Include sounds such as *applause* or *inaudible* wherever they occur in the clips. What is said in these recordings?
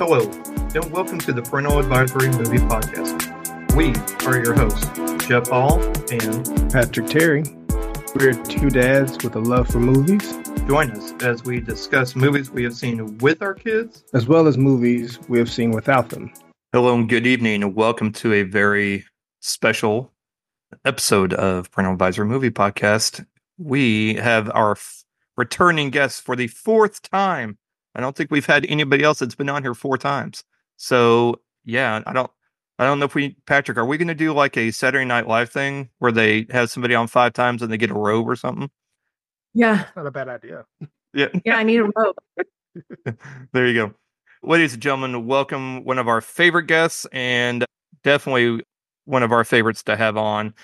Hello, and welcome to the Parental Advisory Movie Podcast. We are your hosts, Jeff Hall and Patrick Terry. We're two dads with a love for movies, join us as we discuss movies we have seen with our kids, as well as movies we have seen without them. Hello and good evening, and welcome to a very special episode of Parental Advisory Movie Podcast. We have our f- returning guest for the fourth time. I don't think we've had anybody else that's been on here four times. So yeah, I don't I don't know if we Patrick, are we gonna do like a Saturday Night Live thing where they have somebody on five times and they get a robe or something? Yeah. That's not a bad idea. Yeah. *laughs* Yeah, I need a robe. *laughs* there you go. Ladies and gentlemen, welcome one of our favorite guests and definitely one of our favorites to have on.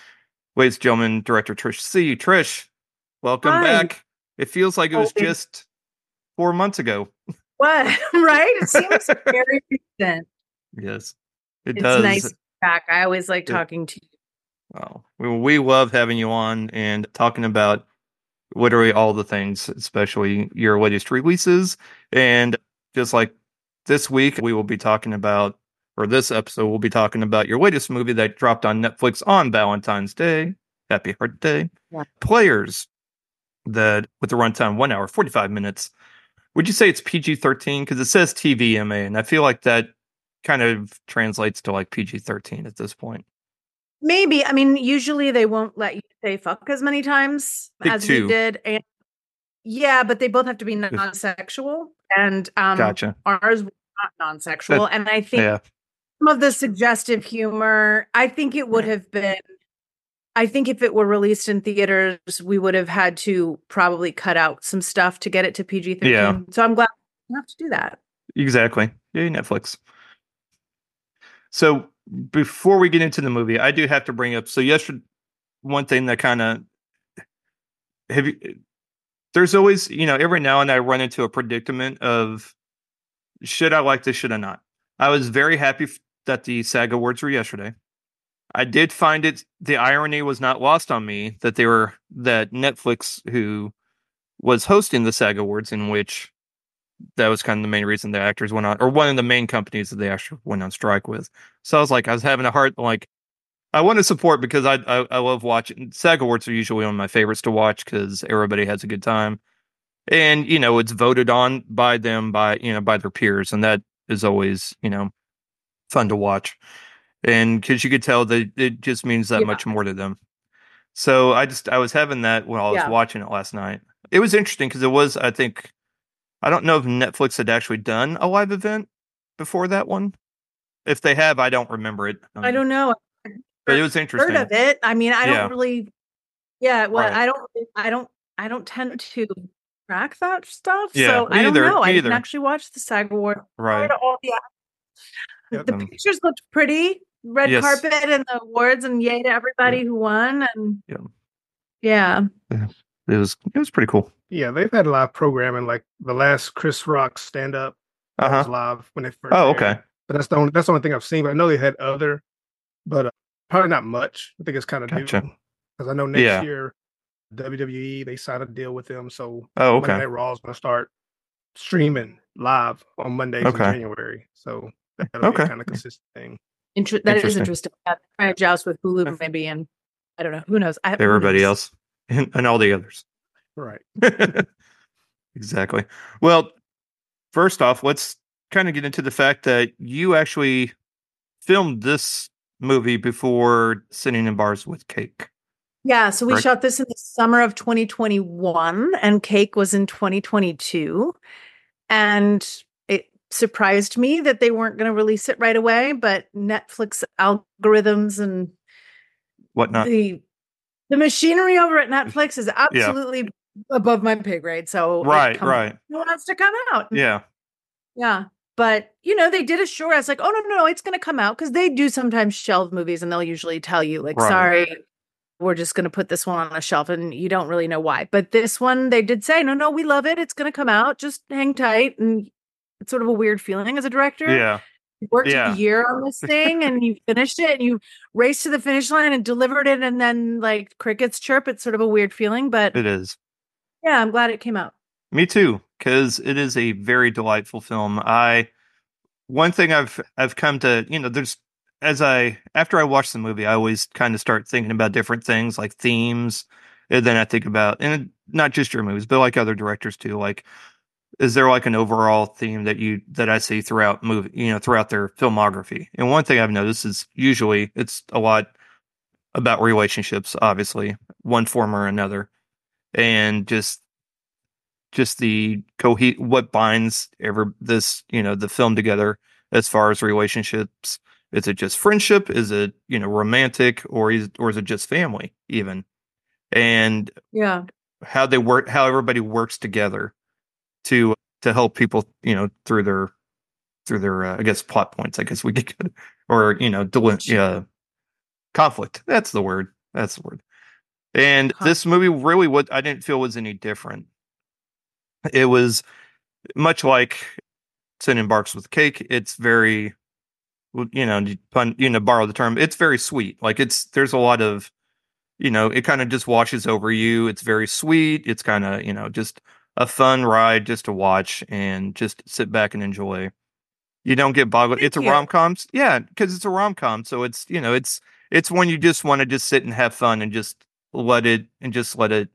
Ladies and gentlemen, director Trish Sie. Trish, welcome Hi. back. It feels like it was Oh, just four months ago. *laughs* What? *laughs* right? It seems *laughs* very recent. Yes, it It's does. nice to be back. I always like Yeah. talking to you. Wow. We, we love having you on and talking about literally all the things, especially your latest releases. And just like this week, we will be talking about, or this episode, we'll be talking about your latest movie that dropped on Netflix on Valentine's Day. Happy Heart Day. Yeah. Players that with the runtime one hour, 45 minutes. Would you say it's PG 13? Because it says TVMA, and I feel like that kind of translates to like PG 13 at this point. Maybe. I mean, usually they won't let you say fuck as many times as two. we did. And yeah, but they both have to be non sexual. And um Gotcha. ours was not non sexual. And I think Yeah. some of the suggestive humor, I think it would have been I think if it were released in theaters, we would have had to probably cut out some stuff to get it to PG 13. Yeah. So I'm glad we have to do that. Exactly. Yay, Netflix. So before we get into the movie, I do have to bring up so yesterday one thing that kind of have you there's always, you know, every now and then I run into a predicament of should I like this, should I not? I was very happy that the SAG Awards were yesterday. I did find it the irony was not lost on me that they were that Netflix who was hosting the SAG Awards in which that was kind of the main reason the actors went on, or one of the main companies that they actually went on strike with. So I was like, I was having a hard like, I want to support because I I, I love watching. SAG Awards are usually one of my favorites to watch because everybody has a good time, and you know it's voted on by them by you know by their peers, and that is always you know fun to watch, and because you could tell that it just means that Yeah. much more to them. So I just I was having that while I was Yeah. watching it last night. It was interesting because it was I think I don't know if Netflix had actually done a live event before that one. If they have, I don't remember it. I Um, don't know. But it was interesting. heard of it. I mean, I Yeah. don't really. Yeah, well, Right. I don't. I don't. I don't tend to track that stuff. Yeah, so I don't either, know. me I didn't either. actually watch the SAG Award. Right. All the, Yep. the Um, pictures looked pretty. Red Yes. carpet and the awards, and yay to everybody who won. And Yeah. yeah, It was it was pretty cool. Yeah, they've had live programming like the last Chris Rock stand up Uh was live when they first. Oh, aired. okay. But that's the only that's the only thing I've seen. But I know they had other, but uh, probably not much. I think it's kind of Gotcha. new because I know next Yeah. year WWE they signed a deal with them, so Oh, Monday okay. Night Raw is going to start streaming live on Mondays Okay. in January. So *laughs* that'll be Okay. a kind of consistent thing. Inter- that is Interesting. interesting. Yeah, trying to joust with Hulu maybe, and I don't know. Who knows? I, who Everybody knows? else *laughs* and, and all the others. Right. *laughs* exactly. Well, first off, let's kind of get into the fact that you actually filmed this movie before sitting in bars with cake. Yeah, so we Correct. shot this in the summer of 2021 and Cake was in 2022. And it surprised me that they weren't going to release it right away, but Netflix algorithms and Whatnot. the the machinery over at Netflix is absolutely above my pay grade. So Right, right. It wants to come out. Yeah. Yeah. But you know, they did assure us like, oh no, no, no, it's gonna come out because they do sometimes shelve movies and they'll usually tell you, like, Right. sorry, we're just gonna put this one on a shelf and you don't really know why. But this one they did say, no, no, we love it. It's gonna come out. Just hang tight. And it's sort of a weird feeling as a director. Yeah. You worked Yeah. a year on this *laughs* thing and you finished it and you raced to the finish line and delivered it and then like crickets chirp. It's sort of a weird feeling, but It is. yeah, I'm glad it came out. Me too, because it is a very delightful film. I one thing I've I've come to you know there's as I after I watch the movie I always kind of start thinking about different things like themes and then I think about and not just your movies but like other directors too like is there like an overall theme that you that I see throughout movie you know throughout their filmography? And one thing I've noticed is usually it's a lot about relationships obviously one form or another. And just just the cohe what binds ever this you know the film together as far as relationships. Is it just friendship? Is it you know romantic? Or is or is it just family even? And Yeah. how they work how everybody works together to to help people you know through their through their uh, i guess plot points i guess we could *laughs* or you know deli- conflict. That's the word. That's the word. And this movie really what i didn't feel was any different. It was much like sitting in bars with cake. It's very you know pun you know borrow the term it's very sweet. Like it's there's a lot of you know it kind of just washes over you. It's very sweet. It's kind of you know just a fun ride just to watch and just sit back and enjoy you don't get boggled Thank it's a rom-com yeah because it's a rom-com so it's you know it's it's when you just want to just sit and have fun and just let it and just let it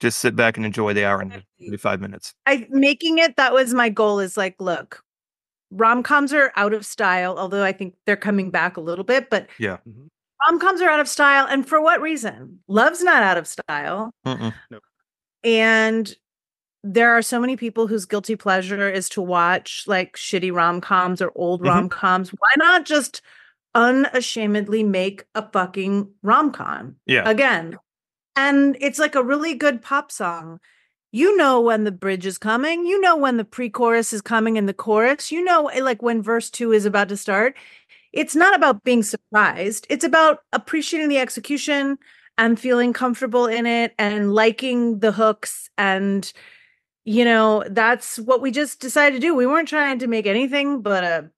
just sit back and enjoy the hour and 35 minutes I making it that was my goal is like, look, rom coms are out of style, although I think they're coming back a little bit, but Yeah. Mm-hmm. rom coms are out of style. And for what reason? Love's not out of style. Mm-mm. And there are so many people whose guilty pleasure is to watch like shitty rom coms or old Mhm. rom coms. Why not just unashamedly make a fucking rom com yeah again? And it's like a really good pop song. You know when the bridge is coming, you know when the pre chorus is coming and the chorus, you know, eh, like when verse two is about to start. It's not about being surprised, it's about appreciating the execution and feeling comfortable in it and liking the hooks and you know that's what we just decided to do we weren't trying to make anything but a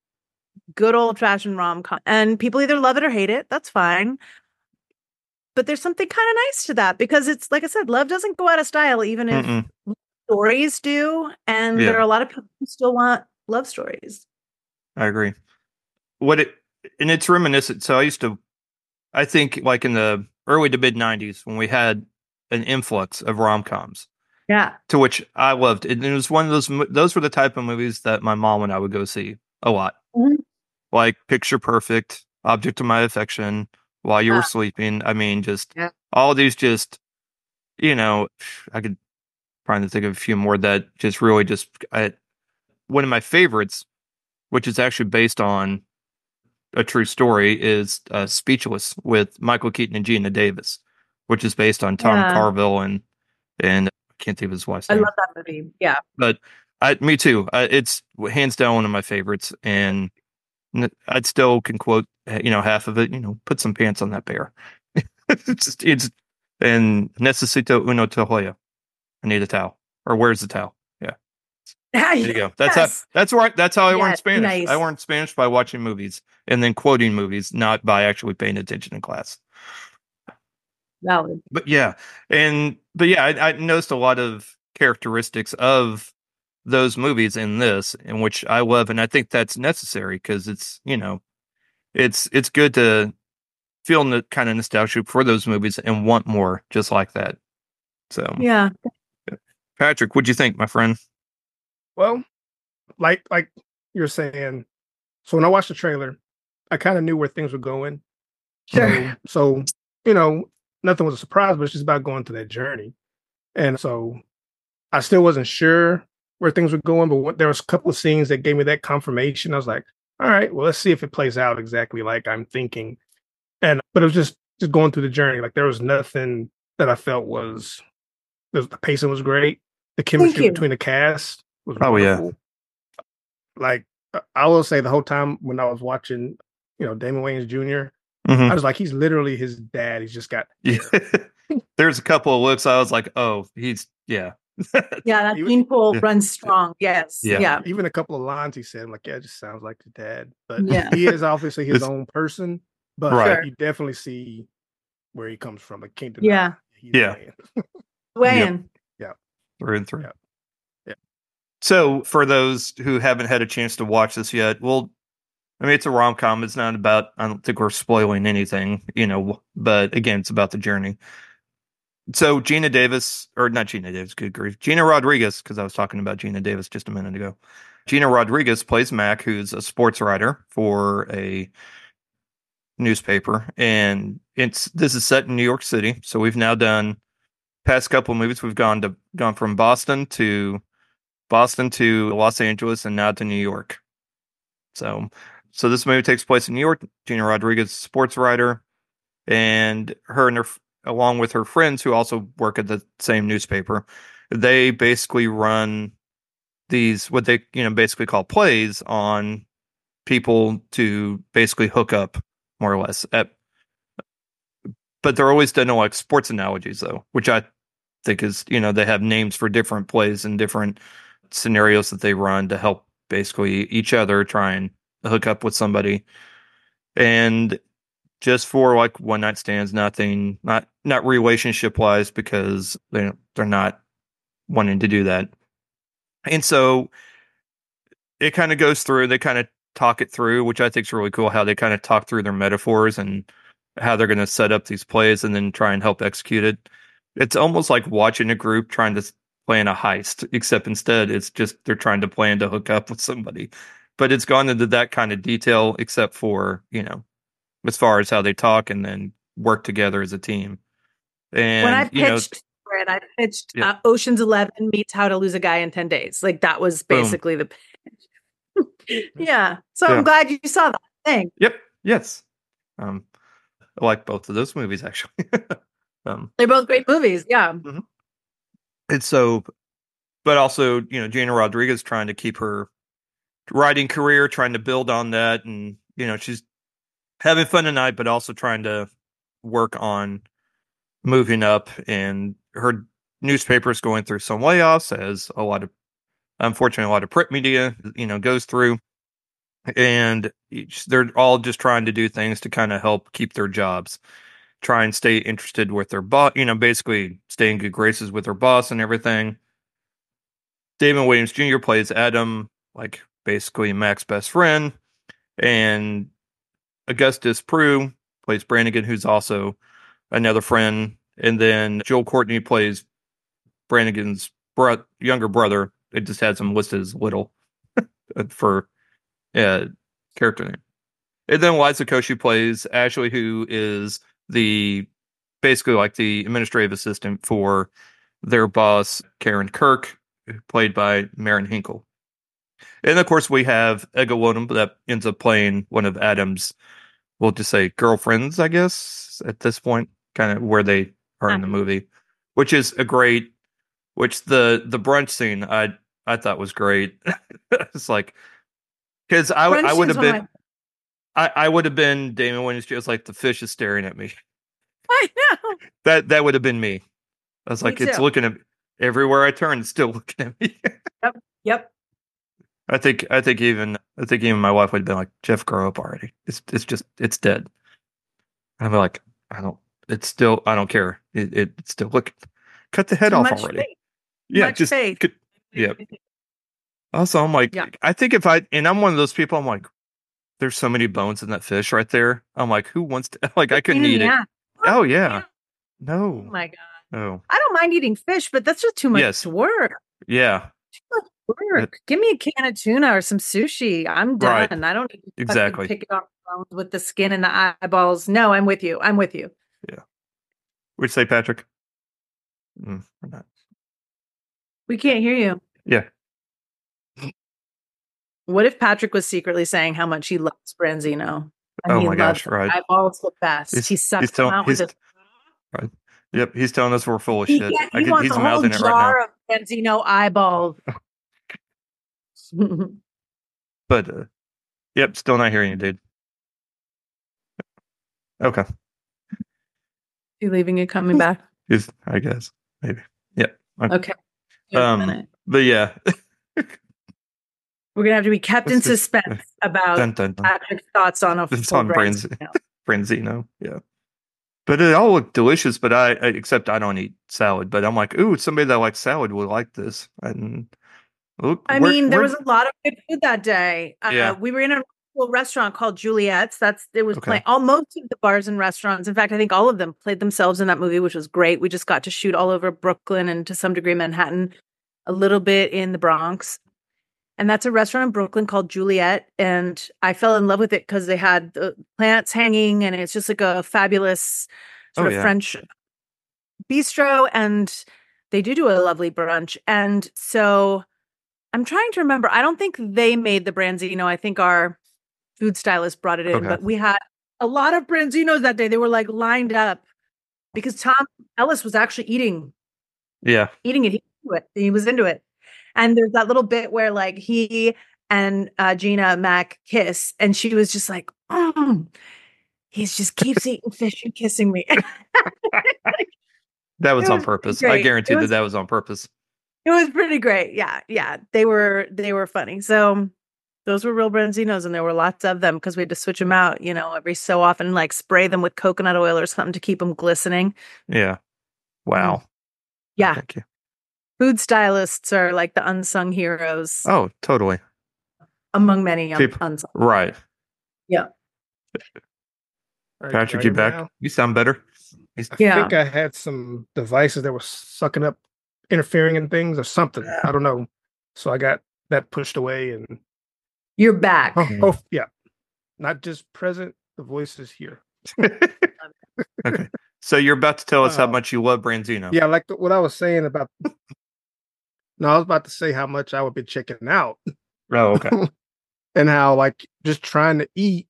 good old fashioned rom-com and people either love it or hate it that's fine but there's something kind of nice to that because it's like i said love doesn't go out of style even if Mm-mm. stories do and Yeah. there are a lot of people who still want love stories I agree. What it and it's reminiscent. So I used to, I think, like in the early to mid '90s when we had an influx of rom coms, yeah to which I loved. And it was one of those. Those were the type of movies that my mom and I would go see a lot, Mhm. like Picture Perfect, Object of My Affection, While You Were Ah. Sleeping. I mean, just Yeah. all these. Just you know, I could trying to think of a few more that just really just. I, one of my favorites, which is actually based on a true story, is uh, Speechless with Michael Keaton and Geena Davis, which is based on Tom Yeah. Carville and and can't think of his wife's i love that movie yeah But I, me too. Uh, it's hands down one of my favorites, and I'd still can quote uh, you know half of it. You know, put some pants on that bear. *laughs* it's just, it's and necesito uno toalla. I need a towel. Or where's the towel? Yeah. *laughs* There you go. That's Yes. how. That's right. That's how I learned Spanish. nice. I learned Spanish by watching movies and then quoting movies, not by actually paying attention in class. Valid. But yeah, and but yeah, I, I noticed a lot of characteristics of those movies in this, in which I love, and I think that's necessary because it's you know, it's it's good to feel the kind of nostalgia for those movies and want more, just like that. So, yeah Patrick, what'd you think, my friend? Well, like like you're saying, so when I watched the trailer, I kind of knew where things were going. Sure. So, so you know, nothing was a surprise, but it's just about going through that journey. And so, I still wasn't sure where things were going, but what, there was a couple of scenes that gave me that confirmation. I was like, all right, well, let's see if it plays out exactly like I'm thinking. And but it was just just going through the journey. Like there was nothing that I felt was the the pacing was great. The chemistry between the cast was Oh, yeah. Like I will say, the whole time when I was watching, you know, Damon Wayans Jr., Mhm. I was like, he's literally his dad. He's just got Yeah. *laughs* There's a couple of looks I was like, oh, he's yeah. *laughs* yeah that You- gene pool Yeah. runs strong yes Yeah. yeah even a couple of lines he said. I'm like, yeah, it just sounds like his dad. But Yeah. he is obviously his It's- own person. But Right. you definitely see where he comes from. I can't deny. Yeah. he's Yeah. Wayans. *laughs* Way Yep. in through and through. Yeah. Yeah. So, for those who haven't had a chance to watch this yet, well, I mean, it's a rom com. It's not about. I don't think we're spoiling anything, you know. But again, it's about the journey. So Geena Davis, or not Geena Davis, good grief, Gina Rodriguez, because I was talking about Geena Davis just a minute ago. Gina Rodriguez plays Mac, who's a sports writer for a newspaper, and it's this is set in New York City. So we've now done past couple movies. We've gone to gone from Boston to Boston to Los Angeles, and now to New York. So, so this movie takes place in New York. Gina Rodriguez, sports writer, and her and her along with her friends who also work at the same newspaper, they basically run these what they you know basically call plays on people to basically hook up more or less at but they're always done like sports analogies though which i think is you know they have names for different plays and different scenarios that they run to help basically each other try and hook up with somebody and just for like one night stands, nothing, not not relationship wise, because they they're not wanting to do that. And so it kind of goes through. They kind of talk it through, which I think is really cool. How they kind of talk through their metaphors and how they're going to set up these plays and then try and help execute it. It's almost like watching a group trying to plan a heist, except instead it's just they're trying to plan to hook up with somebody. But it's gone into that kind of detail, except for you know as far as how they talk and then work together as a team. And when I pitched you know, for it, I pitched Yeah. uh, Ocean's Eleven meets How to Lose a Guy in Ten Days. Like that was Boom. basically the pitch. *laughs* yeah. So Yeah. I'm glad you saw that thing. yep, yes, um, I like both of those movies actually. *laughs* um, They're both great movies. Yeah. it's so, but also you know Gina Rodriguez trying to keep her writing career, trying to build on that, and you know she's having fun tonight, but also trying to work on moving up. And her newspaper's going through some layoffs, as a lot of, unfortunately, a lot of print media, you know, goes through. And they're all just trying to do things to kind of help keep their jobs, try and stay interested with their boss, you know, basically stay in good graces with their boss and everything. Damon Wayans Jr. plays Adam, like basically Mac's best friend, and Augustus Prew plays Brannigan, who's also another friend, and then Joel Courtney plays Brannigan's bro- younger brother. It just has him listed as little *laughs* for uh, character name. And then Liza Koshy plays Ashley, who is the basically like the administrative assistant for their boss, Karen Kirk, played by Marin Hinkle. And of course, we have Ego Nwodim that ends up playing one of Adam's, we'll just say girlfriends, I guess, at this point, kind of where they are in the movie, which is a great, which the the brunch scene I I thought was great. *laughs* it's like because I Brunch I would have been I, I would have been Damon when it's just like the fish is staring at me. *laughs* I know. That that would have been me. I was Me like, it's looking at me. everywhere I turn, it's still *laughs* looking at me. Yep. Yep. I think I think even I think even my wife would have been like, Jeff, grow up already. It's it's just it's dead. And I'm like, I don't. It's still I don't care. It, it it's still look. Cut the head Too off already. faith. Yeah, much just faith. could- yeah. *laughs* Also, I'm like, Yeah. I think if I and I'm one of those people. I'm like, there's so many bones in that fish right there. I'm like, who wants to? *laughs* Like, I couldn't eat the it. Oh yeah, no, Oh my god. no, I don't mind eating fish, but that's just too much Yes. work. yeah, Too much work. Give me a can of tuna or some sushi. I'm Right. done. I don't need to Exactly. pick it off with the skin and the eyeballs. No, I'm with you. I'm with you. Yeah. Would you say, Patrick? Mm, we're not. We can't hear you. Yeah. What if Patrick was secretly saying how much he loves Branzino? And Oh he my gosh, right. Eyeballs the best. He's- he sucks he's telling- out with his Yep, he's telling us we're full of He, shit. I he wants he's a whole mouthing it right jar now. of Branzino eyeballs. *laughs* *laughs* But uh, yep, still not hearing you, dude. Okay, you leaving and coming back? *laughs* he's I guess maybe. Yep. Okay. A Um. But yeah, We're gonna have to be kept in this? suspense about dun, dun, dun. Patrick's thoughts on a It's on Branz- Branzino. *laughs* Branzino. Yeah. But it all looked delicious. But I, I except I don't eat salad. But I'm like, ooh, somebody that likes salad will like this. And Look, I mean, there was a lot of good food that day. Uh, Yeah. we were in a cool restaurant called Juliette's. That's it was Okay. playing all most of the bars and restaurants. In fact, I think all of them played themselves in that movie, which was great. We just got to shoot all over Brooklyn and to some degree Manhattan, a little bit in the Bronx. And that's a restaurant in Brooklyn called Juliet. And I fell in love with it because they had the plants hanging and it's just like a fabulous sort Oh, of yeah. French bistro. And they do do a lovely brunch. And so I'm trying to remember. I don't think they made the branzino. I think our food stylist brought it in, Okay. but we had a lot of branzinos that day. They were like lined up because Tom Ellis was actually eating yeah. eating it. He, was into it. he was into it. And there's that little bit where like he and uh, Gina Mac kiss, and she was just like, mm, he's just keeps eating fish and kissing me. *laughs* That was It on was purpose. I great. guarantee It that that was on purpose. It was pretty great. Yeah, yeah. They were they were funny. So those were real branzinos, and there were lots of them because we had to switch them out, you know, every so often, like spray them with coconut oil or something to keep them glistening. Yeah. Wow. Mm. Yeah, Thank you. food stylists are like the unsung heroes Oh, totally. among many un- People- unsung. Right. Yeah. Patrick, y'all you hear me back? now? You sound better. I Yeah. think I had some devices that were sucking up, interfering in things or something. I don't know. So I got that pushed away and You're back. oh, oh yeah, not just present. The voice is here. *laughs* okay. So you're about to tell us how Uh, much you love Branzino. Yeah, like what I was saying about. *laughs* no, I was about to say how much I would be checking out Oh, okay. *laughs* and how like just trying to eat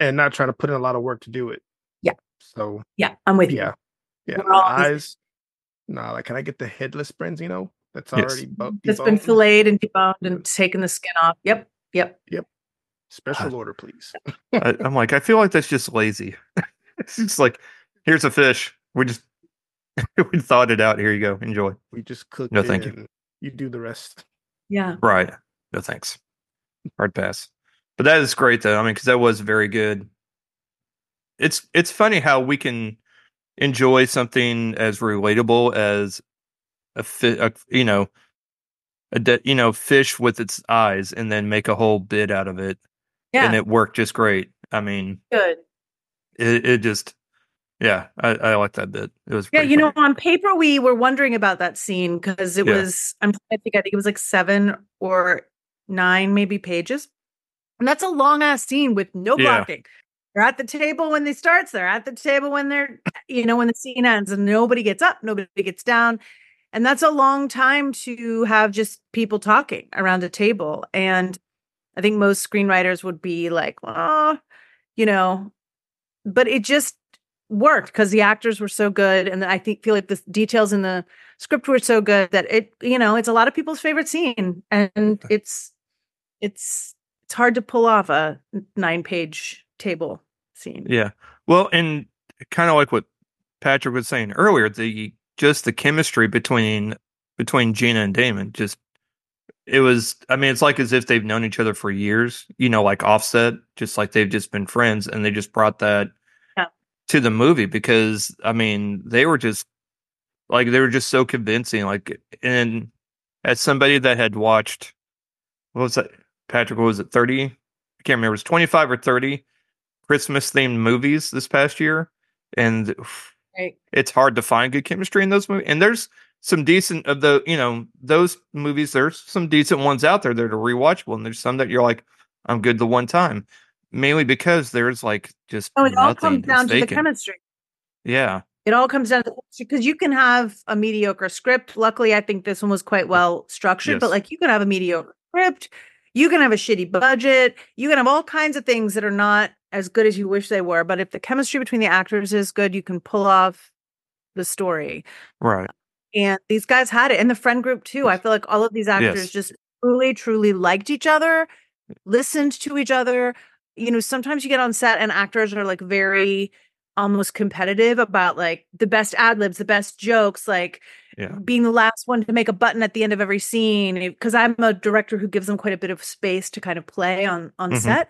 and not trying to put in a lot of work to do it. Yeah. So Yeah, I'm with you. yeah, yeah. We're all on the same- eyes. No, like can I get the headless Branzino? That's Yes. already bu- mm-hmm. It's been filleted and deboned and taken the skin off. Yep, yep. Yep. Special ah. order, please. *laughs* I, I'm like, I feel like that's just lazy. *laughs* it's just like, here's a fish. We just *laughs* we thought it out. Here you go. Enjoy. We just cook. No, it thank you. You do the rest. Yeah. Right. No thanks. Hard pass. But that is great though. I mean, because that was very good. It's it's funny how we can enjoy something as relatable as a, fi- a you know a de- you know fish with its eyes, and then make a whole bit out of it, Yeah. and it worked just great. I mean, good. it, it just yeah, I, I like that bit. It was Yeah, you know, on paper we were wondering about that scene because it Yeah. was I'm trying to think, I think it was like seven or nine maybe pages. And that's a long ass scene with no blocking. They're at the table when they starts, they're at the table when they're you know, when the scene ends and nobody gets up, nobody gets down. And that's a long time to have just people talking around a table. And I think most screenwriters would be like, oh, you know, but it just worked because the actors were so good. And I think feel like the details in the script were so good that it, you know, it's a lot of people's favorite scene. And it's it's it's hard to pull off a nine page table scene. Yeah. Well, and kind of like what Patrick was saying earlier, the just the chemistry between between Gina and Damon just it was I mean, it's like as if they've known each other for years, you know, like offset, just like they've just been friends and they just brought that Yeah. to the movie because I mean, they were just like they were just so convincing. Like and as somebody that had watched what was that Patrick, what was it, thirty? I can't remember, it was twenty five or thirty Christmas themed movies this past year, and Right. it's hard to find good chemistry in those movies. And there's some decent of the you know those movies. There's some decent ones out there that are rewatchable, and there's some that you're like, I'm good the one time, mainly because there's like just Oh, it all comes down to the chemistry. Yeah, It all comes down to because you can have a mediocre script. Luckily, I think this one was quite well structured, but like you can have a mediocre script, you can have a shitty budget, you can have all kinds of things that are not as good as you wish they were. But if the chemistry between the actors is good, you can pull off the story. right. And these guys had it, and the friend group too. I feel like all of these actors Yes. just truly, truly liked each other, listened to each other. You know, sometimes you get on set and actors are like very almost competitive about like the best ad libs, the best jokes, like Yeah. being the last one to make a button at the end of every scene. Because I'm a director who gives them quite a bit of space to kind of play on on Mhm. set.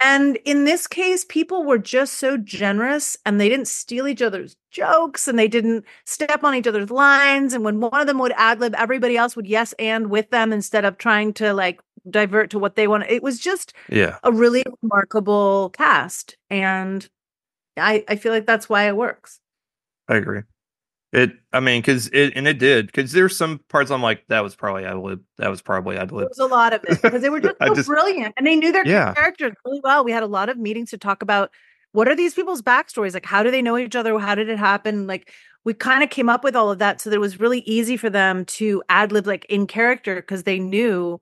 And in this case, people were just so generous and they didn't steal each other's jokes and they didn't step on each other's lines. And when one of them would ad lib, everybody else would yes and with them instead of trying to like divert to what they want. It was just Yeah. a really remarkable cast. And I, I feel like that's why it works. I agree. It, I mean, because it, and it did, because there's some parts I'm like, that was probably I would That was probably ad There lib. was a lot of it because they were *laughs* just so just- brilliant and they knew their Yeah. characters really well. We had a lot of meetings to talk about what are these people's backstories? Like, how do they know each other? How did it happen? Like, we kind of came up with all of that so that it was really easy for them to ad lib like in character because they knew,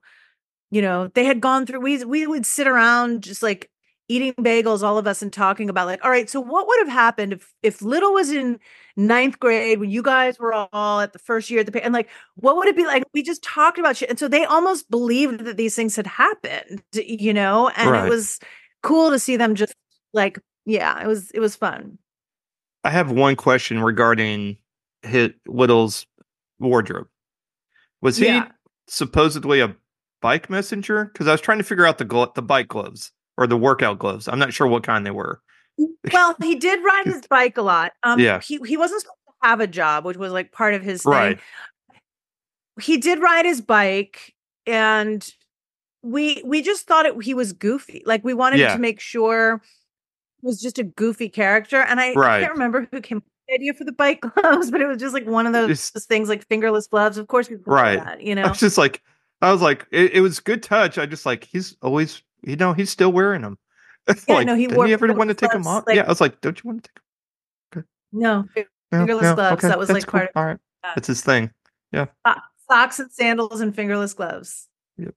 you know, they had gone through. We we would sit around just like eating bagels, all of us, and talking about like, all right, so what would have happened if if Little was in ninth grade when you guys were all at the first year at the pa- and like what would it be like we just talked about shit and so they almost believed that these things had happened you know and Right. it was cool to see them just like yeah it was it was fun I have one question regarding hit Little's wardrobe. Was he Yeah. supposedly a bike messenger? Because I was trying to figure out the glo- the bike gloves or the workout gloves. I'm not sure what kind they were. Well he did ride *laughs* his bike a lot um Yeah. he, he wasn't supposed to have a job which was like part of his thing Right. he did ride his bike and we we just thought it he was goofy like we wanted Yeah. to make sure it was just a goofy character and i, I can't remember who came up with the idea for the bike *laughs* gloves but it was just like one of those It's- things like fingerless gloves of course we thought of Right. that, you I know was just like, I was like, it, it was good touch. I just like, he's always, you know, he's still wearing them. *laughs* Yeah, like, no, he wore you ever want to take gloves, off? like- yeah, I was like, don't you want to take Him? Okay. no? Fingerless gloves, that was, like, part of All right, that. that's his thing. Yeah. Socks and sandals and fingerless gloves Yep.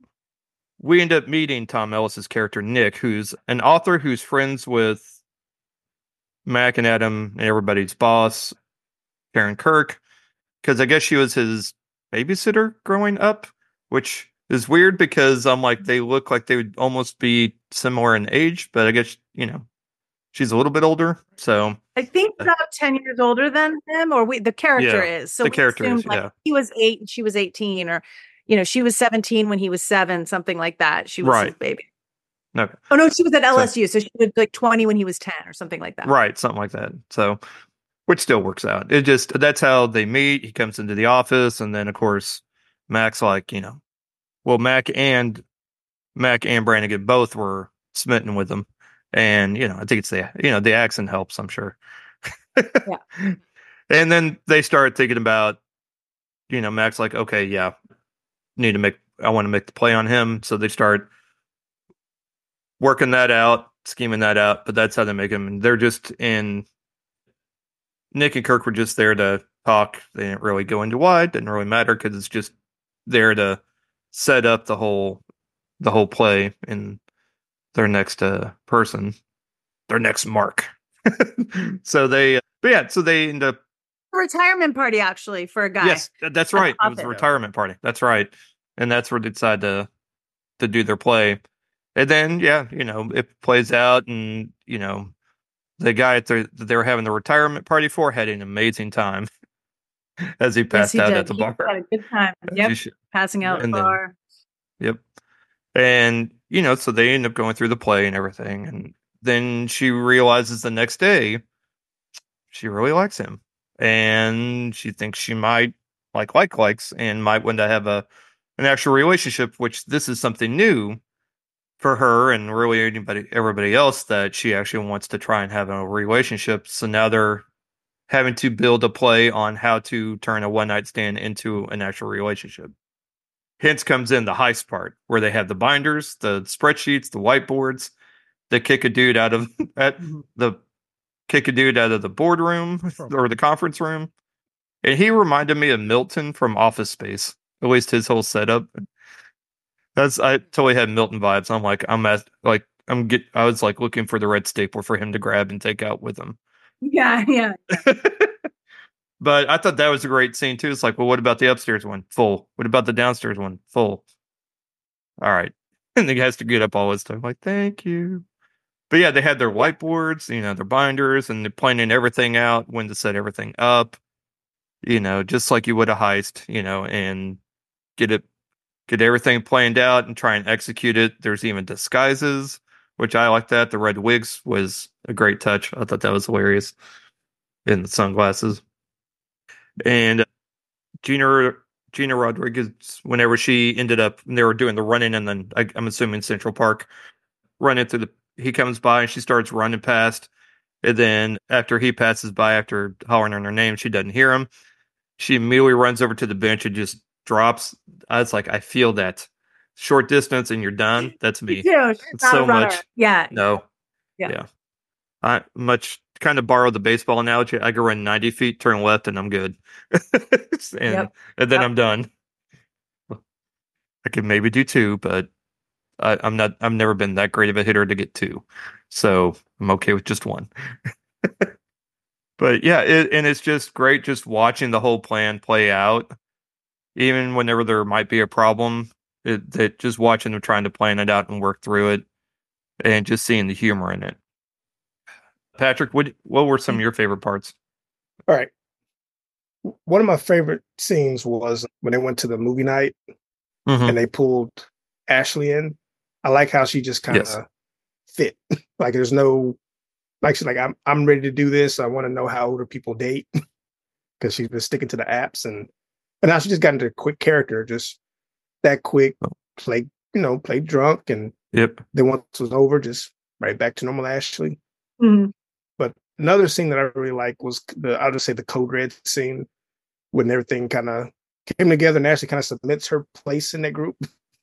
we end up meeting Tom Ellis's character Nick, who's an author who's friends with Mac and Adam and everybody's boss, Karen Kirk, because I guess she was his babysitter growing up, which is weird because I'm like they look like they would almost be similar in age, but I guess you know she's a little bit older, so I think uh, about 10 years older than him, or we the character Yeah, is. So the character is, like, yeah. he was eight and she was 18, or you know, she was 17 when he was seven, something like that. She was his baby. Okay. Oh no, she was at LSU, so she was like 20 when he was 10 or something like that. Right, something like that. So, which still works out. It just that's how they meet. He comes into the office, and then of course, Mac's like, you know, well, Mac and Mac and Brannigan both were smitten with him, and you know, I think it's the you know the accent helps. I'm sure. Yeah. *laughs* And then they start thinking about, you know, Mac's like, okay, yeah, need to make. I want to make the play on him, so they start working that out, scheming that out. But that's how they make him. And they're just in. Nick and Kirk were just there to talk. They didn't really go into why. It didn't really matter because it's just there to set up the whole the whole play in their next uh, person, their next mark. *laughs* so they, but yeah, so they end up. Retirement party actually for a guy. Yes, that's right. It was a retirement party. That's right, and that's where they decide to to do their play. And then, yeah, you know, it plays out, and you know, the guy that they were having the retirement party for had an amazing time *laughs* *laughs* as he Yes, passed he out did. at the He bar. had a good time. *laughs* Yep. Passing out And then- bar. Yep. And, you know, so they end up going through the play and everything. And then she realizes the next day she really likes him. And she thinks she might like like likes and might want to have a an actual relationship, which this is something new for her and really anybody everybody else that she actually wants to try and have a relationship. So now they're having to build a play on how to turn a one night stand into an actual relationship. Hence comes in the heist part where they have the binders, the spreadsheets, the whiteboards, they kick a dude out of *laughs* at mm-hmm. the kick a dude out of the boardroom or the conference room. And he reminded me of Milton from Office Space, at least his whole setup. That's I totally had Milton vibes. I'm like, I'm at like I'm get I was like looking for the red stapler for him to grab and take out with him. Yeah, yeah. *laughs* but I thought that was a great scene too. It's like, well, what about the upstairs one? Full. What about the downstairs one? Full. All right. *laughs* And he has to get up all his time. Like, thank you. But yeah, they had their whiteboards, you know, their binders, and they're planning everything out, when to set everything up, you know, just like you would a heist, you know, and get it, get everything planned out and try and execute it. There's even disguises which I like that. The red wigs was a great touch. I thought that was hilarious. In the sunglasses. And uh, Gina Gina Rodriguez, whenever she ended up, they were doing the running, and then I, I'm assuming Central Park, running through the. He comes by and she starts running past, and then after he passes by, after hollering on her name, she doesn't hear him. She immediately runs over to the bench and just drops. I was like, I feel that short distance and you're done. That's me. Yeah, so much. Yeah. No. Yeah. yeah. I much kind of borrow the baseball analogy. I go run 90 feet, turn left, and I'm good. *laughs* and, Yep. and then Yep. I'm done. I could maybe do two, but I, I'm not. I've never been that great of a hitter to get two, so I'm okay with just one. *laughs* but yeah, it, and it's just great just watching the whole plan play out, even whenever there might be a problem. It, that just watching them trying to plan it out and work through it, and just seeing the humor in it. Patrick, what what were some of your favorite parts? All right. One of my favorite scenes was when they went to the movie night Mhm. and they pulled Ashley in. I like how she just kind of Yes. fit. *laughs* like there's no like she's like I'm I'm ready to do this. I want to know how older people date *laughs* because she's been sticking to the apps and and now she just got into a quick character, just that quick, Oh. play you know, play drunk and Yep. then once it was over, just right back to normal Ashley. Mhm. But another scene that I really like was the I'll just say the code red scene when everything kind of came together and Ashley kind of submits her place in that group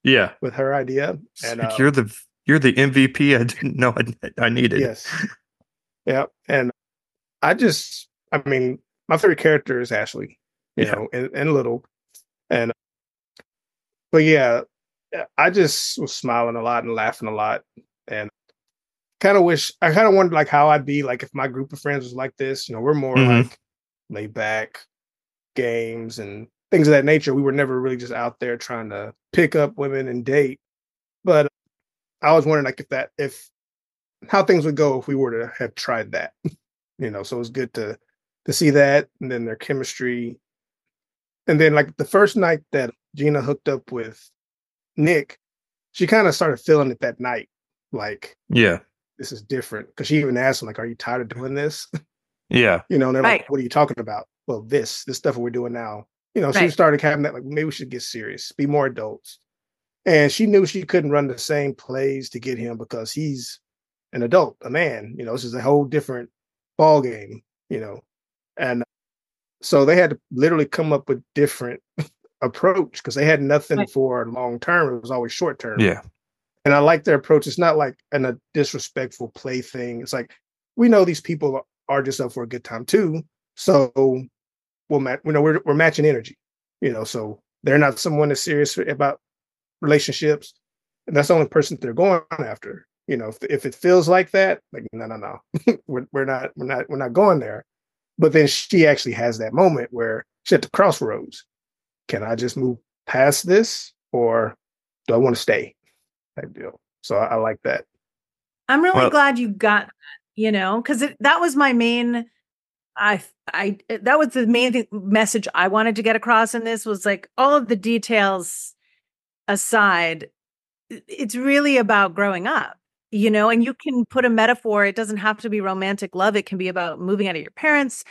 Yeah. *laughs* with her idea. And Like, uh, you're the you're the MVP. I didn't know I, I needed. yes, yeah, and I just I mean my favorite character is Ashley, you Yeah. know, and, and little, and but yeah, I just was smiling a lot and laughing a lot, and kind of wish I kind of wondered like how I'd be like if my group of friends was like this. You know, we're more Mhm. like laid back, games and things of that nature. We were never really just out there trying to pick up women and date, but I was wondering like if that if how things would go if we were to have tried that. *laughs* you know, so it was good to to see that and then their chemistry. And then like the first night that Gina hooked up with Nick, she kind of started feeling it that night. Like Yeah. this is different. Cause she even asked him, like, are you tired of doing this? *laughs* Yeah. you know, and they're Right. like, what are you talking about? Well, this, this stuff we're doing now. You know, she started having that, like, maybe we should get serious, be more adults. And she knew she couldn't run the same plays to get him because he's an adult, a man. You know, this is a whole different ball game, you know. And so they had to literally come up with different *laughs* approach because they had nothing Right. for long term. It was always short term. Yeah. And I like their approach. It's not like an, a disrespectful play thing. It's like we know these people are just up for a good time too. So we'll match. You know, we're we're matching energy. You know, so they're not someone that's serious about relationships, and that's the only person they're going after. You know, if if it feels like that, like no, no, no, *laughs* we're we're not we're not we're not going there. But then she actually has that moment where she's at the crossroads. Can I just move past this, or do I want to stay? Type deal. So I, I like that. I'm really Well- glad you got that, you know, because that was my main. I I that was the main thing, message I wanted to get across in this was like all of the details aside, it's really about growing up, you know, and you can put a metaphor. It doesn't have to be romantic love. It can be about moving out of your parents'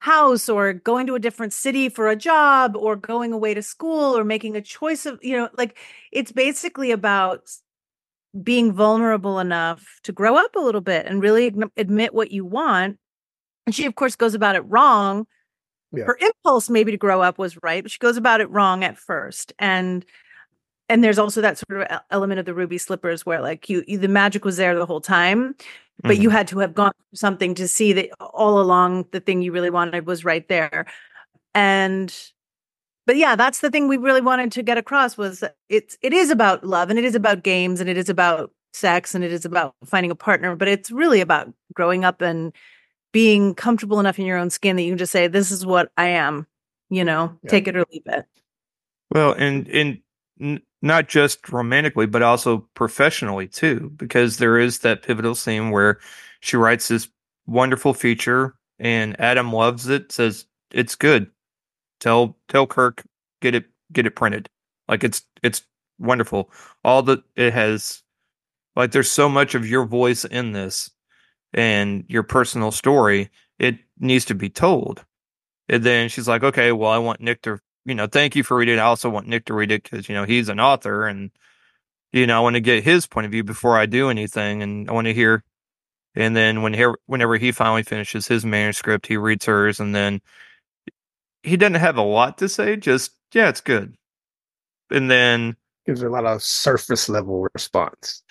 house or going to a different city for a job or going away to school or making a choice of, you know, like it's basically about being vulnerable enough to grow up a little bit and really admit what you want. And she, of course, goes about it wrong. Yeah. Her impulse, maybe to grow up, was right, but she goes about it wrong at first. And and there's also that sort of element of the ruby slippers where, like, you, you the magic was there the whole time, but Mm-hmm. you had to have gone through something to see that all along the thing you really wanted was right there. And but yeah, that's the thing we really wanted to get across was it's it is about love and it is about games and it is about sex and it is about finding a partner, but it's really about growing up and being comfortable enough in your own skin that you can just say, This is what I am, you know, Yeah. take it or leave it. Well, and and not just romantically, but also professionally too, because there is that pivotal scene where she writes this wonderful feature, and Adam loves it. Says it's good. Tell tell Kirk get it get it printed. Like it's it's wonderful. All that it has Like there's so much of your voice in this and your personal story. It needs to be told. And then she's like, okay, well, I want Nick to, you know, thank you for reading. I also want Nick to read it because, you know, he's an author and, you know, I want to get his point of view before I do anything. And I want to hear. And then when he, whenever he finally finishes his manuscript, he reads hers. And then he doesn't have a lot to say, just, yeah, it's good. And then gives a lot of surface level response.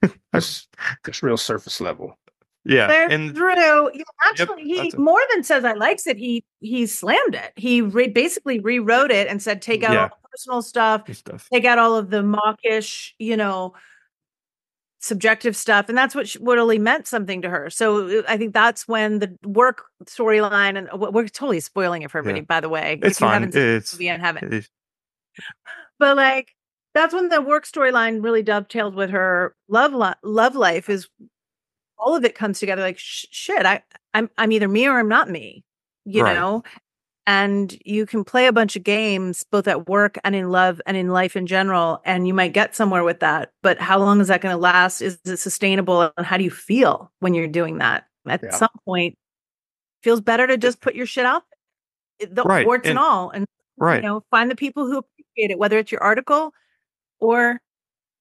*laughs* That's just real surface level. Yeah, and through. Yeah, actually, he a- more than says I likes it. He he slammed it. He re- basically rewrote it and said take out Yeah. all the personal stuff, stuff. take out all of the mawkish, you know, subjective stuff, and that's what sh- what really meant something to her. So I think that's when the work storyline and we're totally spoiling it for everybody. By the way, It's fine. haven't the It's, movie and haven't it's but like that's when the work storyline really dovetailed with her love li- love life is all of it comes together like sh- shit i i'm i'm either me or i'm not me you Right. know and you can play a bunch of games both at work and in love and in life in general and you might get somewhere with that but how long is that going to last is it sustainable and how do you feel when you're doing that at Yeah. some point feels better to just put your shit out the Right, warts and, and- all and right. you know find the people who appreciate it whether it's your article or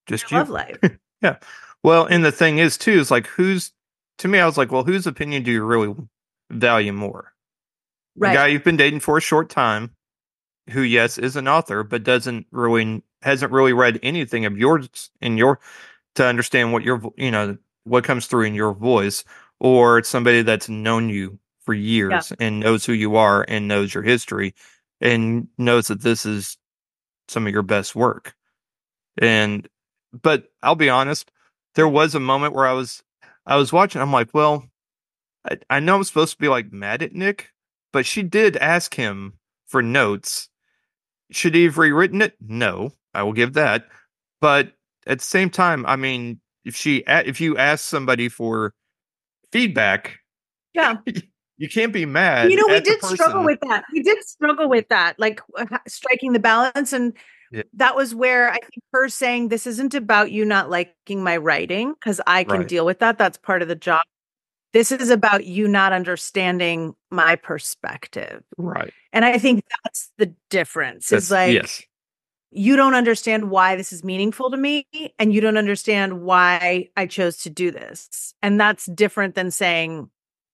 just your you. love life *laughs* Well, and the thing is too is like who's to me, I was like, well, whose opinion do you really value more? The guy you've been dating for a short time, who yes is an author, but doesn't really hasn't really read anything of yours in your to understand what your you know what comes through in your voice, or it's somebody that's known you for years and knows who you are and knows your history and knows that this is some of your best work. And but I'll be honest, there was a moment where I was I was watching. I'm like, well, I, I know I'm supposed to be like mad at Nick, but she did ask him for notes. Should he have rewritten it? No, I will give that. But at the same time, I mean, if she if you ask somebody for feedback, yeah *laughs* you can't be mad. you know we did struggle with that we did struggle with that like uh, striking the balance and Yeah. that was where i think her saying this isn't about you not liking my writing because i can Right. deal with that that's part of the job this is about you not understanding my perspective right. and i think that's the difference That's, is like yes, you don't understand why this is meaningful to me and you don't understand why I chose to do this. And that's different than saying,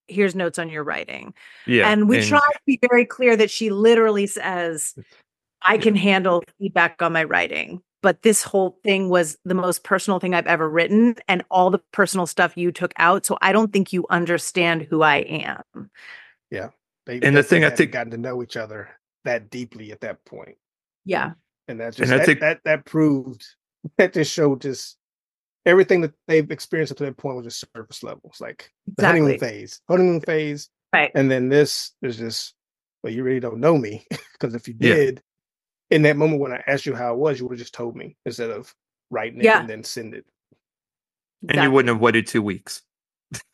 here's notes on your writing. yeah. and we try to be very clear that she literally says, I can handle feedback on my writing. But this whole thing was the most personal thing I've ever written, and all the personal stuff you took out. So I don't think you understand who I am. They And the definitely thing I hadn't think- gotten to know each other that deeply at that point. Yeah. and that's And just I that, think- that that proved *laughs* that just showed just everything that they've experienced up to that point was just surface levels, like the honeymoon phase, honeymoon phase, Right. and then this is just well, you really don't know me *laughs* because if you Yeah. did, in that moment when I asked you how it was, you would have just told me instead of writing it Yeah. and then send it. and you wouldn't have waited two weeks.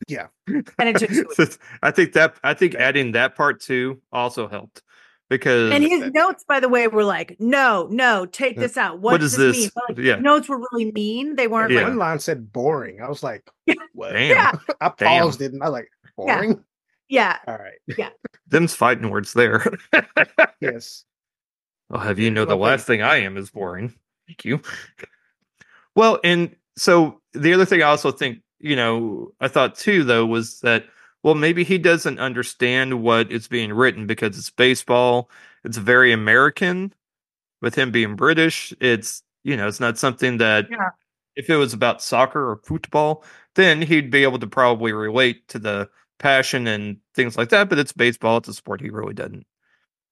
Yeah. *laughs* And it took two So I think that I think adding that part too also helped because And his that- notes, by the way, were like, no, no, take this out. What, What does this, this? mean? Like, Yeah. Notes were really mean. They weren't Yeah. like, One line said boring. I was like, what? damn, Yeah. *laughs* I Damn. paused it and I was like, Yeah. boring. yeah, All right. Yeah them's fighting words there. *laughs* Yes. I'll have you know the Well, last thing I am is boring. Thank you. Well, and so the other thing I also think, you know, I thought too though was that well maybe he doesn't understand what is being written because it's baseball. It's very American with him being British. It's you know, it's not something that Yeah. if it was about soccer or football, then he'd be able to probably relate to the passion and things like that. But it's baseball; it's a sport he really doesn't.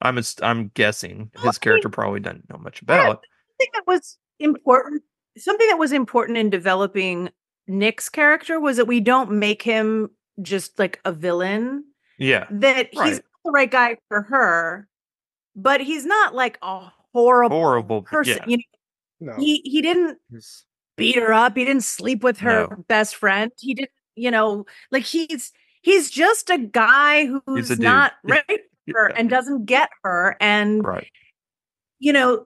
I'm ass- I'm guessing Well, I his mean- character probably doesn't know much about. something that was important. Something that was important in developing Nick's character was that we don't make him just like a villain. Yeah, That he's Right. not the right guy for her, but he's not like a horrible, horrible person. Yeah. You know, No. he he didn't He's- beat her up. He didn't sleep with her No. best friend. He didn't, you know, like he's he's just a guy who's a not *laughs* right for her Yeah. and doesn't get her. And right. you know,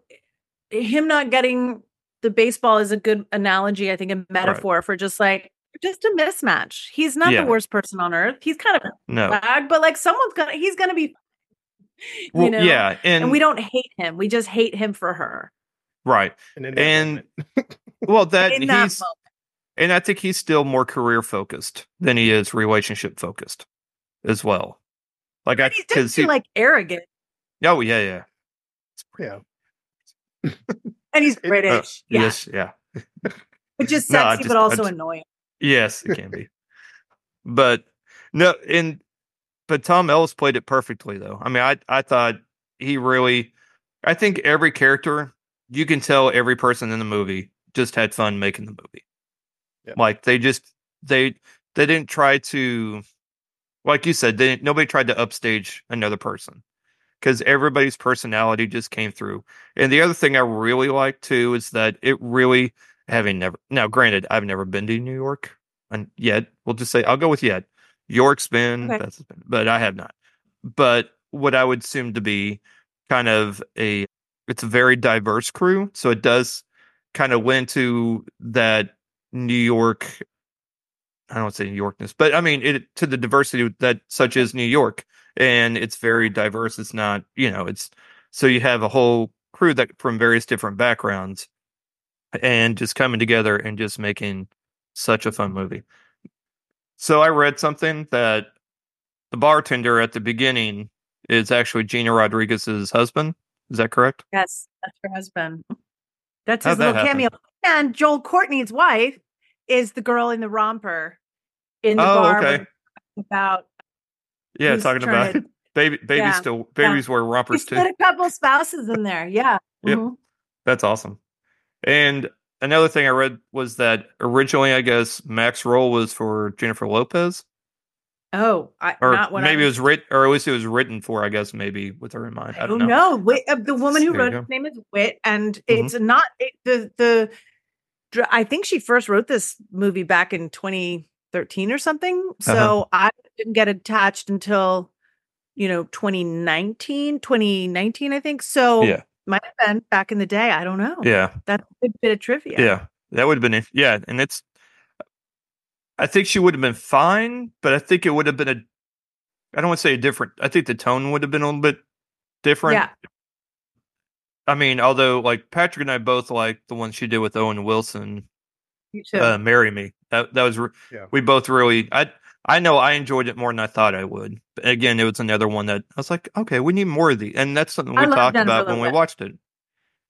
him not getting the baseball is a good analogy, I think, a metaphor for just like just a mismatch. He's not Yeah. the worst person on earth. He's kind of No. bag, but like someone's gonna he's gonna be *laughs* Well, you know? yeah, and, and we don't hate him. We just hate him for her. right. And, And. *laughs* Well, that in that he's moment. and I think he's still more career focused than he is relationship focused as well. Like I And he's he like arrogant. oh yeah yeah yeah. And he's It- Uh, British. yeah. yes yeah Which is *laughs* No, sexy, just- but also just- annoying. yes it can be, *laughs* but no and but Tom Ellis played it perfectly though. I mean I I thought he really I think every character you can tell every person in the movie just had fun making the movie. Yeah. Like they just they they didn't try to like you said, they nobody tried to upstage another person because everybody's personality just came through. And the other thing I really like too is that it really having never now granted I've never been to New York and yet we'll just say I'll go with yet. York's been Okay. that's been, but I have not. But what I would assume to be kind of a it's a very diverse crew, so it does kind of went to that New York. I don't say New Yorkness, but I mean it to the diversity that such as New York, and it's very diverse. It's not you know it's so you have a whole crew that from various different backgrounds, and just coming together and just making such a fun movie. So I read something that the bartender at the beginning is actually Gina Rodriguez's husband. Is that correct? Yes, that's her husband. That's How'd his that little happen? cameo. And Joel Courtney's wife is the girl in the romper in the Oh, bar okay. about Yeah, talking about to- *laughs* baby. Babies Yeah, still babies wear rompers too. a couple spouses in there. Yeah. Yep. Mhm. That's awesome. And another thing I read was that originally, I guess Mac's role was for Jennifer Lopez, Oh, I, or maybe I it was written, or at least it was written for. I guess maybe with her in mind. I Oh don't know. no! Whit, uh, the woman who There wrote his name is Whit, and Mhm. it's not it, the the. I think she first wrote this movie back in 2013 or something. So Uh-huh. I didn't get attached until you know 2019, 2019, I think. So Yeah, might have been back in the day. I don't know. yeah, that's a good bit of trivia. yeah. That would have been it. Yeah, and it's. I think she would have been fine, but I think it would have been a. I don't want to say a different. I think the tone would have been a little bit different. yeah. I mean, although like Patrick and I both like the one she did with Owen Wilson, You too. uh, "Marry Me." That that was re- Yeah. we both really. I I know I enjoyed it more than I thought I would. But again, it was another one that I was like, okay, we need more of these, and that's something we love talked about when we watched it.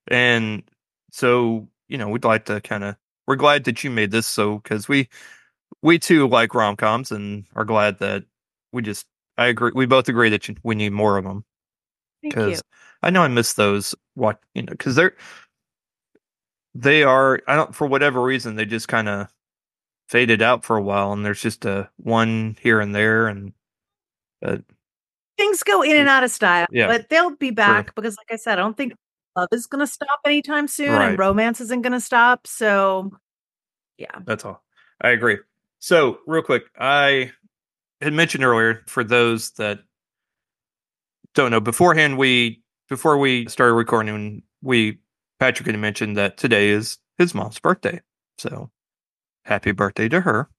And so you know, we'd like to kind of. We're glad that you made this so because we we too like rom coms and are glad that we just. I agree. We both agree that you, we need more of them because I know I miss those. What you know, because they're they are. I don't for whatever reason they just kind of faded out for a while, and there's just a one here and there, and Things go in and out of style, Yeah. but they'll be back because, like I said, I don't think love is going to stop anytime soon, Right. and romance isn't going to stop. So, yeah. that's all. I agree. So real quick, I had mentioned earlier for those that don't know beforehand, we before we started recording, we Patrick had mentioned that today is his mom's birthday, so happy birthday to her.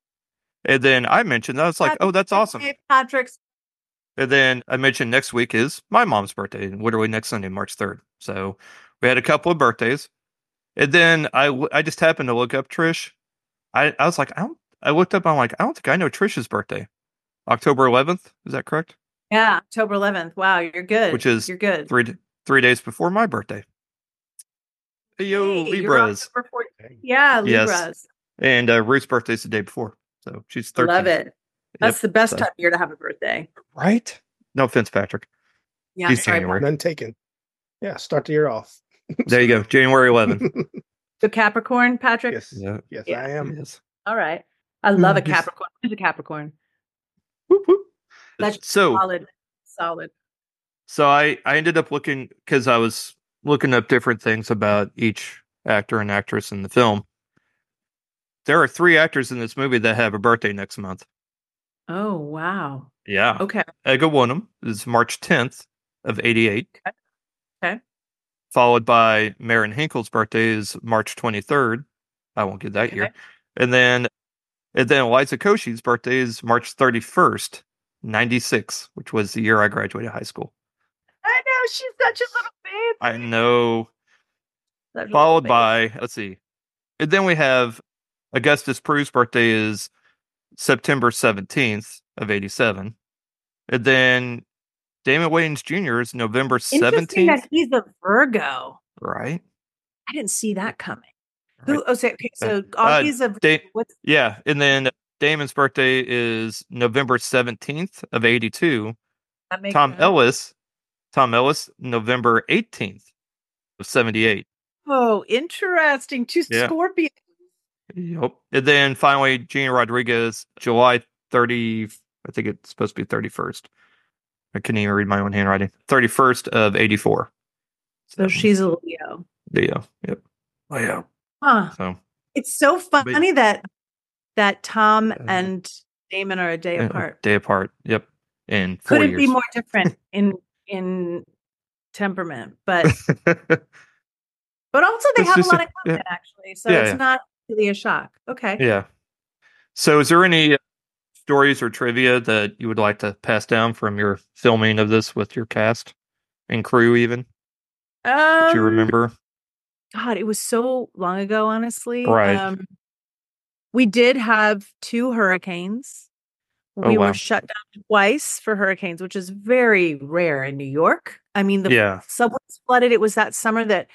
And then I mentioned that I was like, "Oh, that's awesome." Patrick's And then I mentioned next week is my mom's birthday, and literally next Sunday, March 3rd. So we had a couple of birthdays. And then I, I just happened to look up Trish. I, I was like, I don't, I looked up, I'm like, I don't think I know Trish's birthday. October 11th. Is that correct? Yeah, October 11th. Wow, you're good. Which is you're good. Three, three days before my birthday. Hey, yo, Hey, you're Libras. Yeah, Yes. Libras. And uh, Ruth's birthday's the day before. So she's 13. Love it. That's Yep, the best so- time of year to have a birthday. Right? No offense, Patrick. Yeah, He's sorry. January. None taken. Yeah, start the year off. There you go. *laughs* January 11th. *laughs* The Capricorn, Patrick. yes, yeah. yes, Yeah. I am. Yes. All right. I love a Mm, yes. Capricorn. Who's a Capricorn? Whoop, whoop. That's so Solid. Solid. so I I ended up looking because I was looking up different things about each actor and actress in the film. There are three actors in this movie that have a birthday next month. Oh, wow. Yeah, Okay. Ego Nwodim is March 10th of 88. Okay. followed by Marin Hinkle's birthday is March 23rd. I won't get that Okay. year. And then and then Eliza Koshy's birthday is March 31st, 96, which was the year I graduated high school. I know she's such a little babe. I know. Such Followed by, let's see. And then we have Augustus Prew's birthday is September 17th of 87. And then Damon Wayans Jr. is November Interesting 17th. that he's a Virgo. Right. I didn't see that coming. Right. Who? Oh, so, okay. So Uh, Augie's a Da- what's yeah. And then Damon's birthday is November 17th of 82. Tom sense. Ellis, Tom Ellis, November 18th of 78. Oh, interesting. Two Yeah. Scorpions. Yep. And then finally, Gina Rodriguez, July 30, I think it's supposed to be 31st. I couldn't even read my own handwriting. 31st of 84. So she's a Leo. Leo. Yep. Leo. Huh. So, It's so funny that that Tom Uh, and Damon are a day uh, apart. day apart. Yep. And Couldn't years. be more different *laughs* in in temperament, but *laughs* but also they It's have a lot a- in yeah. actually. So Yeah, it's yeah. not really a shock. Okay. yeah. So, is there any stories or trivia that you would like to pass down from your filming of this with your cast and crew, even Do you Um, remember? God, it was so long ago, honestly. Right. Um, we did have two hurricanes. Oh, We wow. were shut down twice for hurricanes, which is very rare in New York. I mean, the yeah. subways flooded. It was that summer that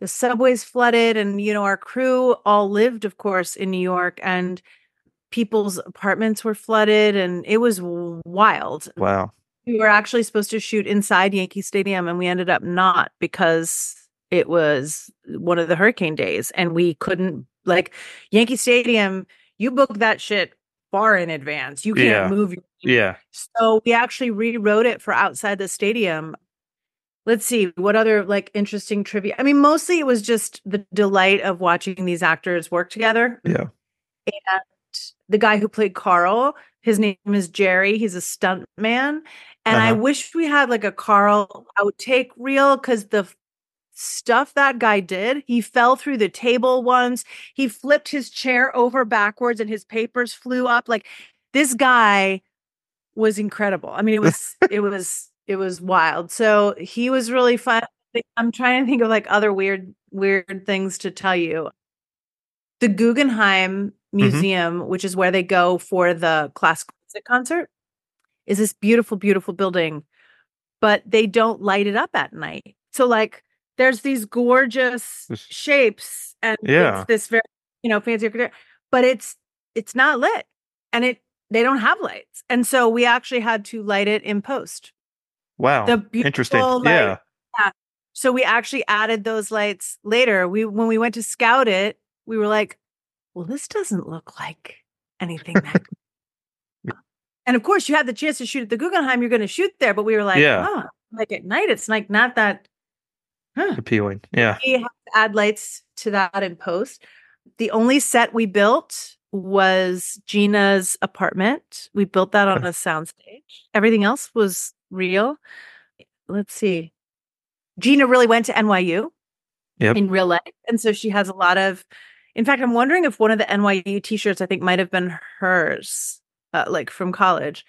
the subways flooded, and you know, our crew all lived, of course, in New York, and people's apartments were flooded, and it was wild. Wow. We were actually supposed to shoot inside Yankee Stadium, and we ended up not because it was one of the hurricane days, and we couldn't like Yankee Stadium. You book that shit far in advance. You can't Yeah. move. Yeah. So we actually rewrote it for outside the stadium. Let's see what other like interesting trivia. I mean, mostly it was just the delight of watching these actors work together. Yeah. And the guy who played Carl, his name is Jerry. He's a stunt man. And I Uh-huh. wish we had like a Carl outtake reel because the stuff that guy did, he fell through the table once. He flipped his chair over backwards and his papers flew up. Like this guy was incredible. I mean, it was *laughs* it was it was wild. So he was really fun. I'm trying to think of like other weird weird things to tell you. The Guggenheim mm-hmm. Museum, which is where they go for the classical music concert, is this beautiful, beautiful building, but they don't light it up at night. So like there's these gorgeous shapes and Yeah. it's this very, you know, fancy but it's it's not lit and it they don't have lights. And so we actually had to light it in post. Wow. The beautiful Interesting. light- Yeah. So we actually added those lights later. We when we went to scout it, we were like, well, this doesn't look like anything that *laughs* uh, And of course, you have the chance to shoot at the Guggenheim, you're going to shoot there, but we were like, Yeah. oh, like at night it's like not that huh. Appealing. Yeah. We have to add lights to that in post. The only set we built was Gina's apartment. We built that on a soundstage. Everything else was real. Let's see. Gina really went to NYU Yep. in real life. And so she has a lot of, in fact, I'm wondering if one of the NYU t shirts I think might have been hers, uh, like from college.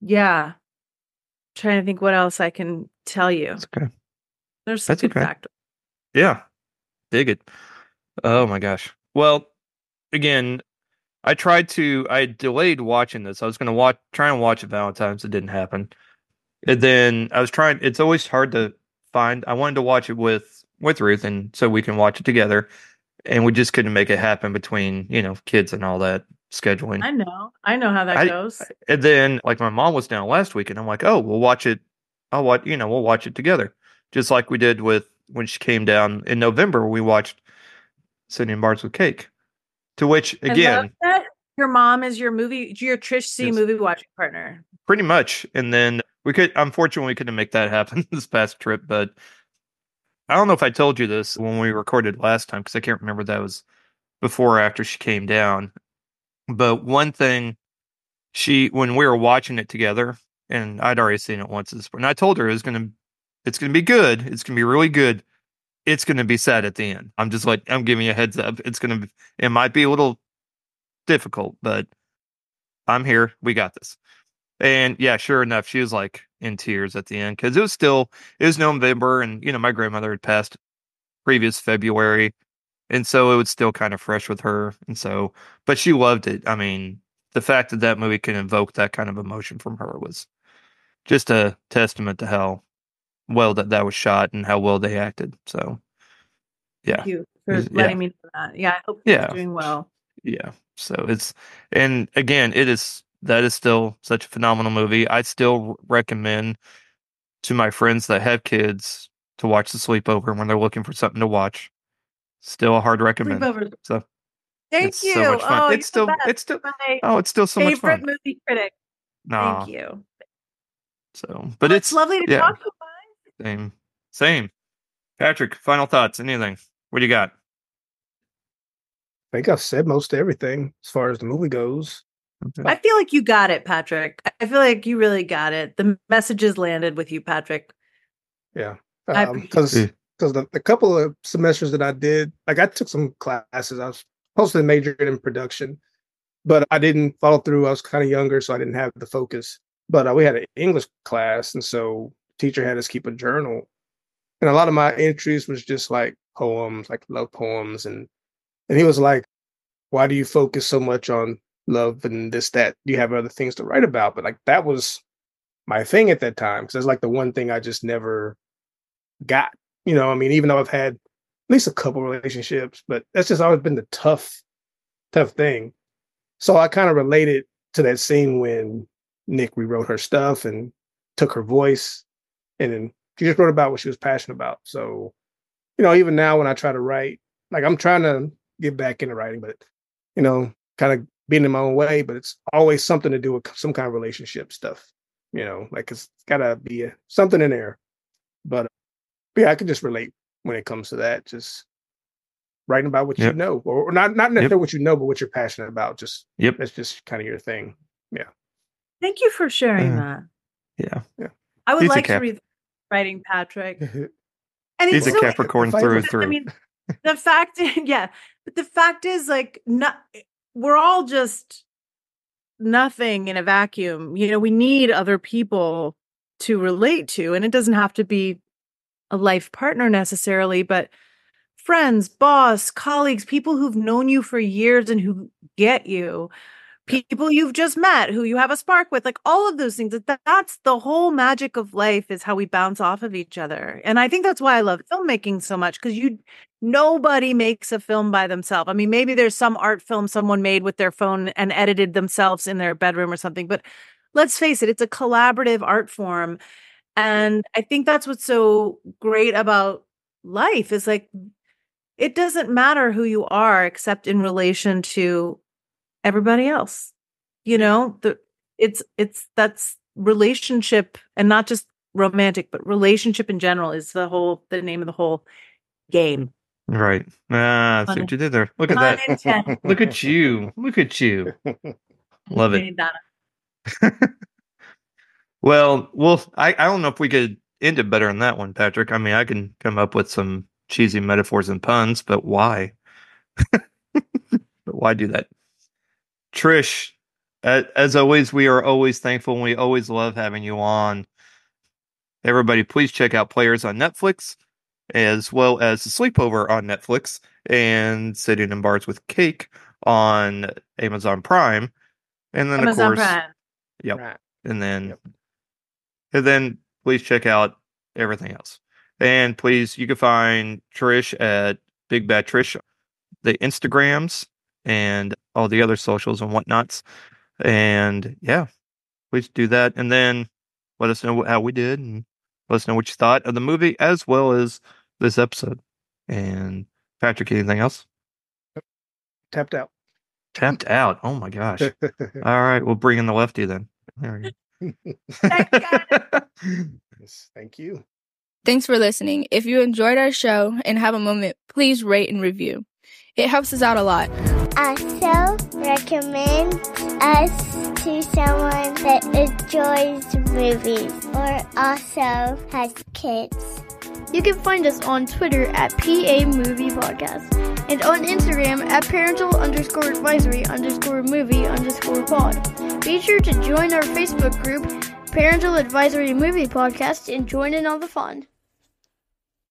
Yeah. Trying to think what else I can tell you. That's okay. There's some That's good okay. factors. Yeah. Dig it. Oh my gosh. Well, again, I tried to I delayed watching this. I was gonna watch try and watch it Valentine's. It didn't happen. And then I was trying it's always hard to find I wanted to watch it with with Ruth and so we can watch it together. And we just couldn't make it happen between, you know, kids and all that scheduling. I know. I know how that I- goes. And then like my mom was down last week and I'm like, oh, we'll watch it. I'll watch, you know, we'll watch it together. Just like we did with when she came down in November, we watched Sitting in Bars with Cake. To which again, that your mom is your movie, your Trish Sie Yes. movie watching partner. pretty much. And then we could unfortunately we couldn't make that happen *laughs* this past trip, but I don't know if I told you this when we recorded last time because I can't remember that was before or after she came down. But one thing she when we were watching it together, and I'd already seen it once this point, and I told her it was gonna It's going to be good. It's going to be really good. It's going to be sad at the end. I'm just like I'm giving you a heads up. It's going to it might be a little difficult, but I'm here. We got this. And yeah, sure enough, she was like in tears at the end because it was still it was November, and you know my grandmother had passed previous February, and so it was still kind of fresh with her, and so but she loved it. I mean, the fact that that movie can invoke that kind of emotion from her was just a testament to how well that that was shot and how well they acted. So yeah, Thank you for Yeah. letting me know that. Yeah, I hope Yeah. doing well. yeah so it's and again it is that is still such a phenomenal movie i still recommend to my friends that have kids to watch the sleepover when they're looking for something to watch still a hard recommend Sleepover. so Thank it's you. so much fun Oh, it's still it's still my oh it's still so much favorite fun movie critic. no Thank you. so but Well, it's lovely to yeah. talk guys. Same same patrick final thoughts anything what do you got I think I've said most everything as far as the movie goes. I feel like you got it, Patrick. I feel like you really got it. The messages landed with you, Patrick. Yeah, because Yeah. because the, the couple of semesters that I did, like I took some classes. I was supposed to major in production, but I didn't follow through. I was kind of younger, so I didn't have the focus. But uh, we had an English class, and so teacher had us keep a journal, and a lot of my entries was just like poems, like love poems, and and he was like, "Why do you focus so much on love and this that? You have other things to write about." But like that was my thing at that time because it's like the one thing I just never got. You know, I mean, even though I've had at least a couple relationships, but that's just always been the tough, tough thing. So I kind of related to that scene when Nick rewrote her stuff and took her voice, and then she just wrote about what she was passionate about. So, you know, even now when I try to write, like I'm trying to get back into writing, but you know, kind of being in my own way, but it's always something to do with some kind of relationship stuff. You know, like it's gotta be a, something in there. But yeah, I can just relate when it comes to that. Just writing about what Yep. you know, or, or not not necessarily what you know, but what you're passionate about. Just Yep. that's just kind of your thing. Yeah. Thank you for sharing Uh, that. yeah Yeah. I would he's a like to read writing, Patrick. *laughs* And he's it's a so capricorn if through and through I mean, the fact, *laughs* yeah, but the fact is, like, not we're all just nothing in a vacuum. You know, we need other people to relate to, and it doesn't have to be a life partner necessarily, but friends, boss, colleagues, people who've known you for years and who get you. People you've just met who you have a spark with, like all of those things. That that's the whole magic of life is how we bounce off of each other. And I think that's why I love filmmaking so much because you nobody makes a film by themselves. I mean, maybe there's some art film someone made with their phone and edited themselves in their bedroom or something, but let's face it, it's a collaborative art form. And I think that's what's so great about life is like it doesn't matter who you are except in relation to everybody else. You know, the it's it's that's relationship and not just romantic, but relationship in general is the whole the name of the whole game. right ah see what you did there look at that *laughs* look at you look at you *laughs* love it *laughs* Well, well, I, I don't know if we could end it better than that one, Patrick. I mean, I can come up with some cheesy metaphors and puns, but why? but why do that? Trish, as, as always, we are always thankful and we always love having you on. Everybody, please check out Players on Netflix, as well as The Sleepover on Netflix and Sitting in Bars with Cake on Amazon Prime. And then, Amazon of course, Prime. Yep. Right. and then Yep. and then please check out everything else. And please, you can find Trish at Big Bad Trish, the Instagrams and all the other socials and whatnots. And yeah, please do that. And then let us know how we did and let us know what you thought of the movie as well as this episode. And Patrick, anything else? Tapped out. Tapped out. Oh my gosh. *laughs* All right, we'll bring in the lefty then. There we go. *laughs* Yes, Thank you. Thanks for listening. If you enjoyed our show and have a moment, please rate and review. It helps us out a lot. Also recommend us to someone that enjoys movies or also has kids. You can find us on Twitter at PA Movie Podcast and on Instagram at parental underscore advisory underscore movie underscore pod. Be sure to join our Facebook group, Parental Advisory Movie Podcast, and join in on the fun.